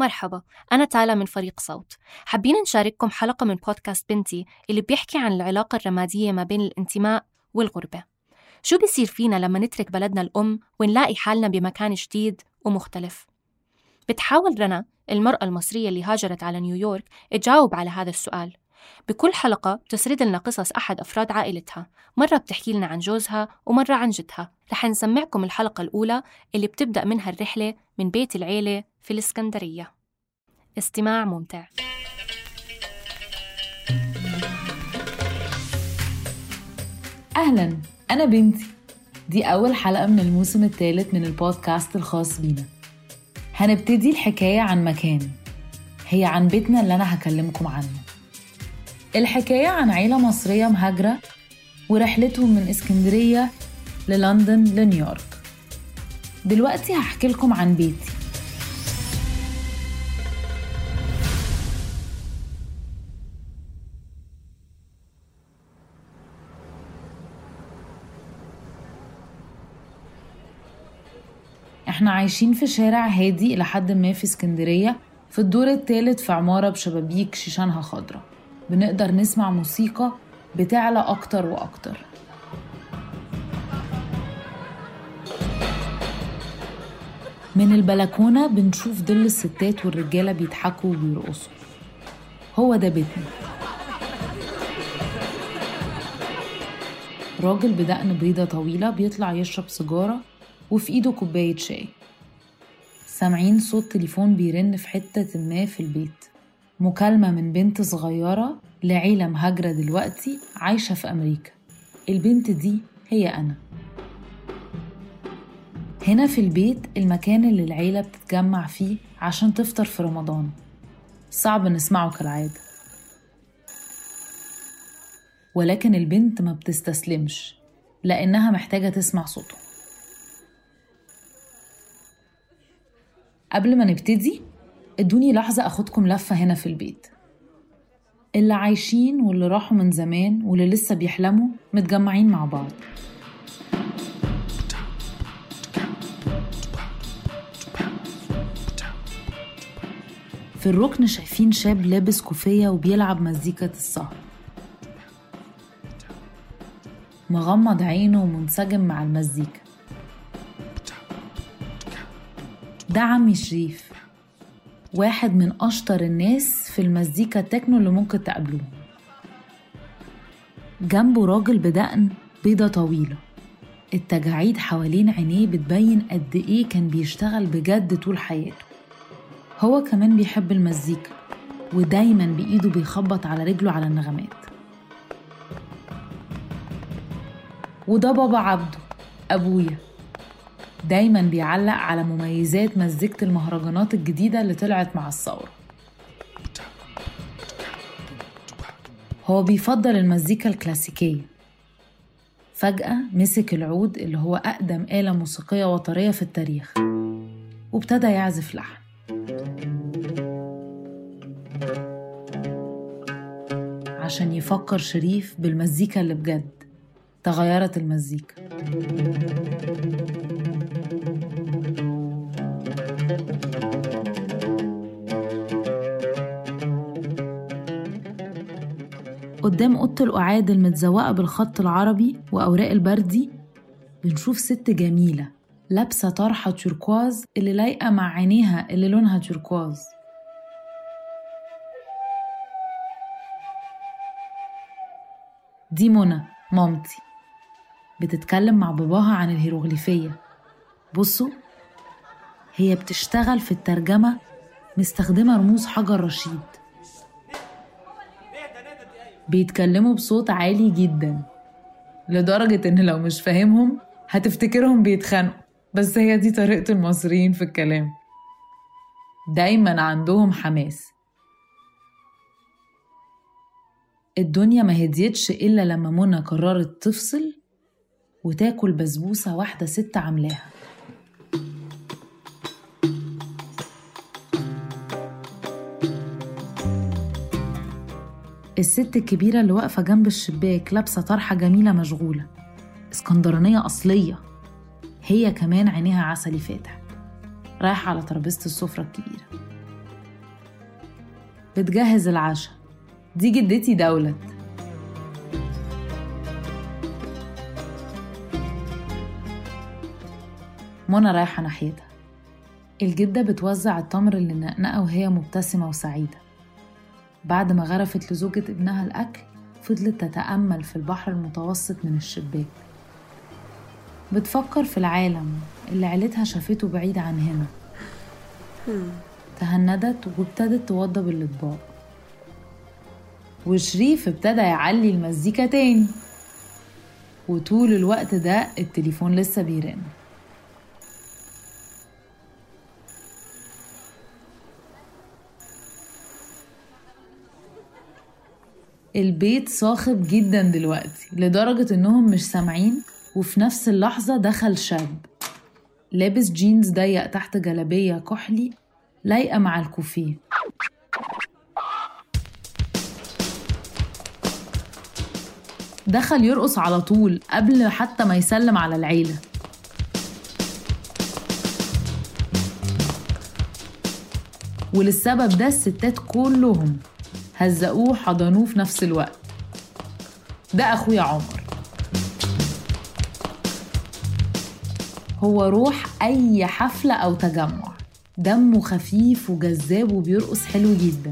مرحبا أنا تالا من فريق صوت. حابين نشارككم حلقة من بودكاست بنتي اللي بيحكي عن العلاقة الرمادية ما بين الانتماء والغربة. شو بيصير فينا لما نترك بلدنا الأم ونلاقي حالنا بمكان جديد ومختلف؟ بتحاول رنا المرأة المصرية اللي هاجرت على نيويورك تجاوب على هذا السؤال. بكل حلقة بتسرد لنا قصص أحد أفراد عائلتها. مرة بتحكي لنا عن جوزها ومرة عن جدها. رح نسمعكم الحلقة الأولى اللي بتبدأ منها الرحلة من بيت العيلة في الإسكندرية. استماع ممتع. أهلا أنا بنتي. دي أول حلقة من الموسم الثالث من البودكاست الخاص بينا. هنبتدي الحكاية عن مكان. هي عن بيتنا اللي أنا هكلمكم عنه. الحكاية عن عيلة مصرية مهاجرة ورحلتهم من اسكندرية للندن لنيويورك. دلوقتي هحكي لكم عن بيتي. إحنا عايشين في شارع هادي إلى حد ما في اسكندرية في الدور الثالث في عمارة بشبابيك شيشانها خضرة بنقدر نسمع موسيقى بتعلى أكتر وأكتر. من البلكونة بنشوف ظل الستات والرجالة بيضحكوا وبيرقصوا. هو ده بيتنا. راجل بدقن بيضة طويلة بيطلع يشرب سيجارة وفي إيده كوباية شاي. سامعين صوت تليفون بيرن في حتة ما في البيت. مكالمة من بنت صغيرة لعيلة مهاجرة دلوقتي عايشة في أمريكا. البنت دي هي أنا. هنا في البيت المكان اللي العيلة بتتجمع فيه عشان تفطر في رمضان. صعب نسمعه كالعادة. ولكن البنت ما بتستسلمش لأنها محتاجة تسمع صوته. قبل ما نبتدي ادوني لحظة أخدكم لفة هنا في البيت. اللي عايشين واللي راحوا من زمان واللي لسه بيحلموا متجمعين مع بعض. في الركن شايفين شاب لابس كوفية وبيلعب مزيكة السهر. مغمض عينه ومنسجم مع المزيكا. ده عمي شريف. واحد من أشطر الناس في المزيكا التكنو اللي ممكن تقابلوه. جنبه راجل بدقن بيضة طويلة. التجاعيد حوالين عينيه بتبين قد إيه كان بيشتغل بجد طول حياته. هو كمان بيحب المزيكا ودايما بإيده بيخبط على رجله على النغمات. وده بابا عبده أبويا. دايما بيعلق على مميزات مزيكة المهرجانات الجديدة اللي طلعت مع الثورة. هو بيفضل المزيكا الكلاسيكية. فجأة مسك العود اللي هو أقدم آلة موسيقية وطرية في التاريخ وابتدى يعزف لحن. عشان يفكر شريف بالمزيكا اللي بجد تغيرت المزيكا. قدام أوضة القعاد المتزوقة بالخط العربي وأوراق البردي بنشوف ست جميلة لابسة طرحة توركواز اللي لايقة مع عينيها اللي لونها توركواز دي منى مامتي. بتتكلم مع باباها عن الهيروغليفية. بصوا هي بتشتغل في الترجمة مستخدمة رموز حجر رشيد. بيتكلموا بصوت عالي جدا لدرجة إن لو مش فاهمهم هتفتكرهم بيتخانقوا. بس هي دي طريقة المصريين في الكلام. دايما عندهم حماس. الدنيا ما هديتش إلا لما منى قررت تفصل وتاكل بسبوسة واحدة ست عاملاها. الست الكبيرة اللي واقفة جنب الشباك لابسة طرحة جميلة مشغولة. اسكندرانية أصلية. هي كمان عينيها عسلي فاتح. رايحة على ترابيزة السفرة الكبيرة. بتجهز العشاء. دي جدتي دولت. منى رايحة ناحيتها. الجدة بتوزع التمر اللي نقنقة وهي مبتسمة وسعيدة. بعد ما غرفت لزوجة ابنها الأكل فضلت تتأمل في البحر المتوسط من الشباك. بتفكر في العالم اللي عيلتها شافته بعيد عن هنا. تهندت وابتدت توضب الأطباق. وشريف ابتدى يعلي المزيكا تاني. وطول الوقت ده التليفون لسه بيرن. البيت صاخب جدا دلوقتي لدرجة إنهم مش سامعين وفي نفس اللحظة دخل شاب. لابس جينز ضيق تحت جلابية كحلي لايقة مع الكوفية. دخل يرقص على طول قبل حتى ما يسلم على العيلة. وللسبب ده الستات كلهم. هزقوه حضنوه في نفس الوقت. ده أخويا عمر. هو روح أي حفلة أو تجمع. دمه خفيف وجذاب وبيرقص حلو جدا.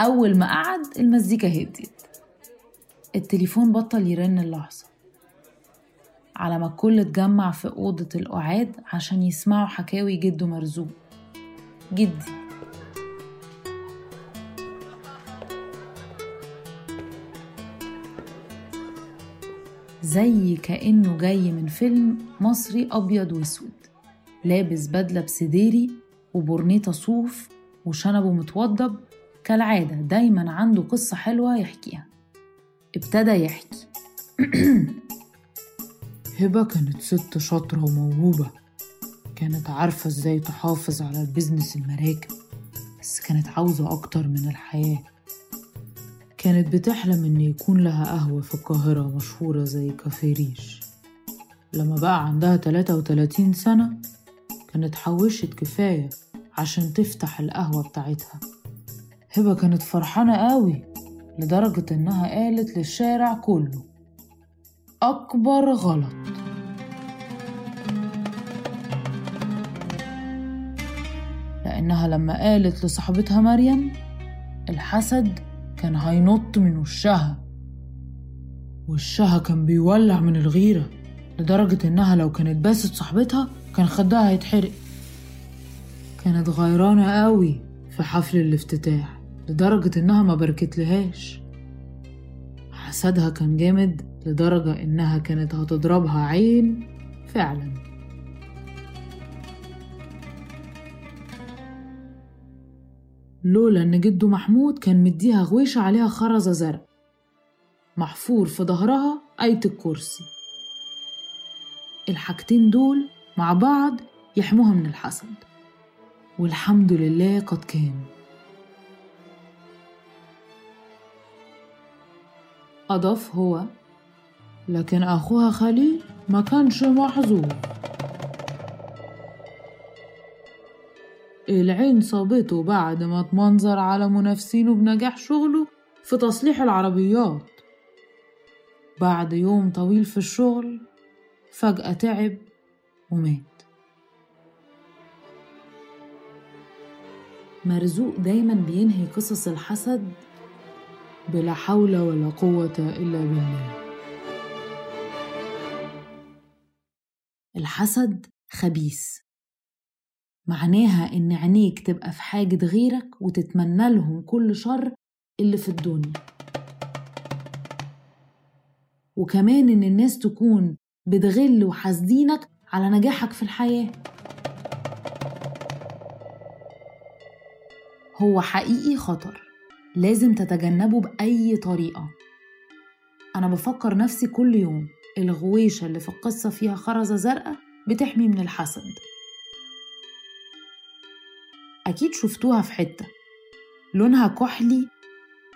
أول ما قعد المزيكا هديت. التليفون بطل يرن اللحظة. على ما الكل اتجمع في أوضة القعاد عشان يسمعوا حكاوي جده مرزوق. جدي. زي كأنه جاي من فيلم مصري أبيض وأسود. لابس بدلة بسديري وبورنيطة صوف وشنبه متوضب. كالعادة دايما عنده قصة حلوة يحكيها. ابتدى يحكي. هبة كانت ست شاطرة وموهوبة. كانت عارفة إزاي تحافظ على البيزنس المراكب بس كانت عاوزة أكتر من الحياة. كانت بتحلم إن يكون لها قهوة في القاهرة مشهورة زي كافيه ريش. لما بقى عندها 33 سنة كانت حوشت كفاية عشان تفتح القهوة بتاعتها. هبة كانت فرحانة قوي لدرجة إنها قالت للشارع كله أكبر غلط. لأنها لما قالت لصاحبتها مريم الحسد كان هينط من وشها. وشها كان بيولع من الغيرة لدرجة إنها لو كانت باست صاحبتها كان خدها هيتحرق. كانت غيرانة قوي في حفل الافتتاح لدرجة إنها ما باركتلهاش حسدها كان جامد لدرجة إنها كانت هتضربها عين فعلا. لولا إن جده محمود كان مديها غويشة عليها خرزة زرق. محفور في ظهرها آية الكرسي. الحاجتين دول مع بعض يحموها من الحسد. والحمد لله قد كان. أضاف هو لكن أخوها خليل ما كانش محظوظ العين صابته بعد ما اتمنظر على منافسينه بنجاح شغله في تصليح العربيات. بعد يوم طويل في الشغل فجأة تعب ومات. مرزوق دايما بينهي قصص الحسد بلا حول ولا قوة إلا بالله. الحسد خبيث. معناها إن عينيك تبقى في حاجة غيرك وتتمنى لهم كل شر اللي في الدنيا. وكمان إن الناس تكون بتغل وحاسدينك على نجاحك في الحياة. هو حقيقي خطر لازم تتجنبه بأي طريقة. أنا بفكر نفسي كل يوم الغويشة اللي في القصة فيها خرزة زرقاء بتحمي من الحسد. أكيد شفتوها في حتة. لونها كحلي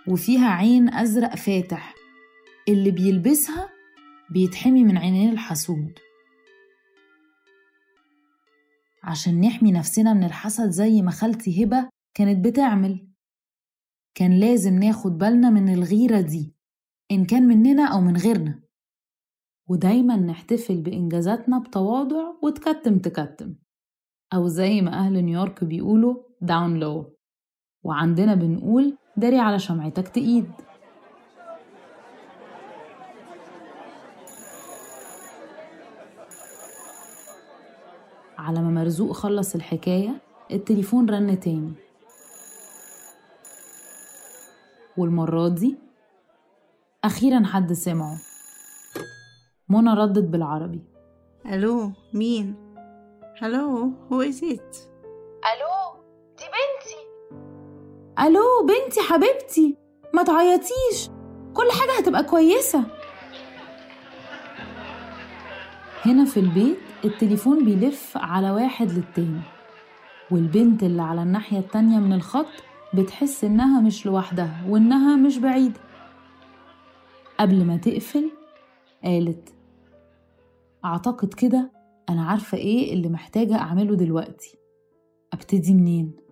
وفيها عين أزرق فاتح. اللي بيلبسها بيتحمي من عينين الحسود عشان نحمي نفسنا من الحسد زي ما خالتي هبة كانت بتعمل. كان لازم ناخد بالنا من الغيرة دي إن كان مننا أو من غيرنا. ودايما نحتفل بإنجازاتنا بتواضع وتكتم تكتم. أو زي ما أهل نيويورك بيقولوا داون لو وعندنا بنقول داري على شمعتك تقيد. على ما مرزوق خلص الحكاية التليفون رن تاني. والمرة دي أخيرا حد سمعه. منى ردت بالعربي. ألو مين؟ هلو هو از ات ألو بنتي حبيبتي. ما تعيطيش. كل حاجة هتبقى كويسة. هنا في البيت التليفون بيلف على واحد للتاني والبنت اللي على الناحية التانية من الخط بتحس إنها مش لوحدها وإنها مش بعيدة. قبل ما تقفل قالت أعتقد كده أنا عارفة إيه اللي محتاجة أعمله دلوقتي. أبتدي منين؟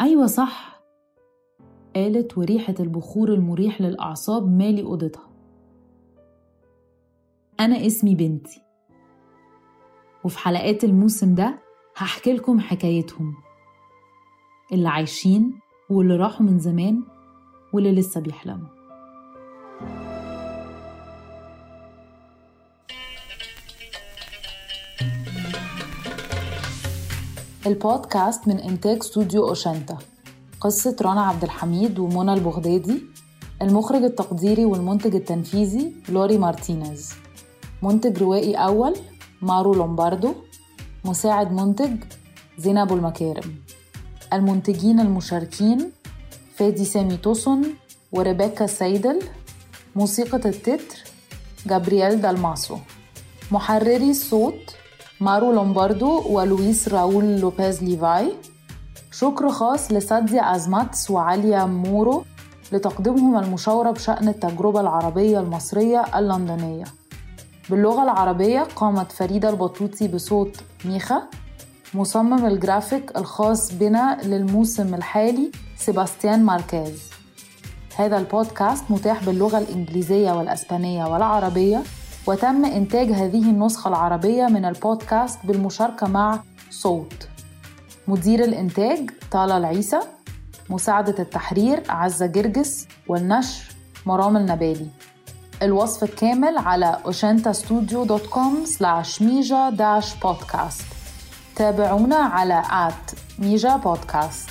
أيوة صح. قالت وريحة البخور المريح للأعصاب مالي أوضتها. أنا اسمي بنتي. وفي حلقات الموسم ده هحكي لكم حكايتهم. اللي عايشين واللي راحوا من زمان واللي لسه بيحلموا. البودكاست من إنتاج استوديو أوشنتا قصة رنا عبد الحميد ومنى البغدادي المخرج التقديري والمنتج التنفيذي لوري مارتينيز. منتج روائي أول مارو لومباردو. مساعد منتج زينب المكارم. المنتجين المشاركين فادي سامي توسون وريبيكا سيدل. موسيقى التتر جابرييل دالماسو. محرري الصوت مارو لومباردو ولويس راول لوبيز ليفاي شكر خاص لساديا أزماتس وعاليا مورو لتقديمهم المشاورة بشأن التجربة العربية المصرية اللندنية. باللغة العربية قامت فريدة البطوطي بصوت ميخا. مصمم الجرافيك الخاص بنا للموسم الحالي سيباستيان ماركيز. هذا البودكاست متاح باللغة الإنجليزية والأسبانية والعربية. وتم إنتاج هذه النسخة العربية من البودكاست بالمشاركة مع صوت. مدير الإنتاج طالة العيسى مساعدة التحرير عزة جرجس والنشر مرام النبالي. الوصف الكامل على oshentastudio.com slash mija-podcast تابعونا على at ميجا بودكاست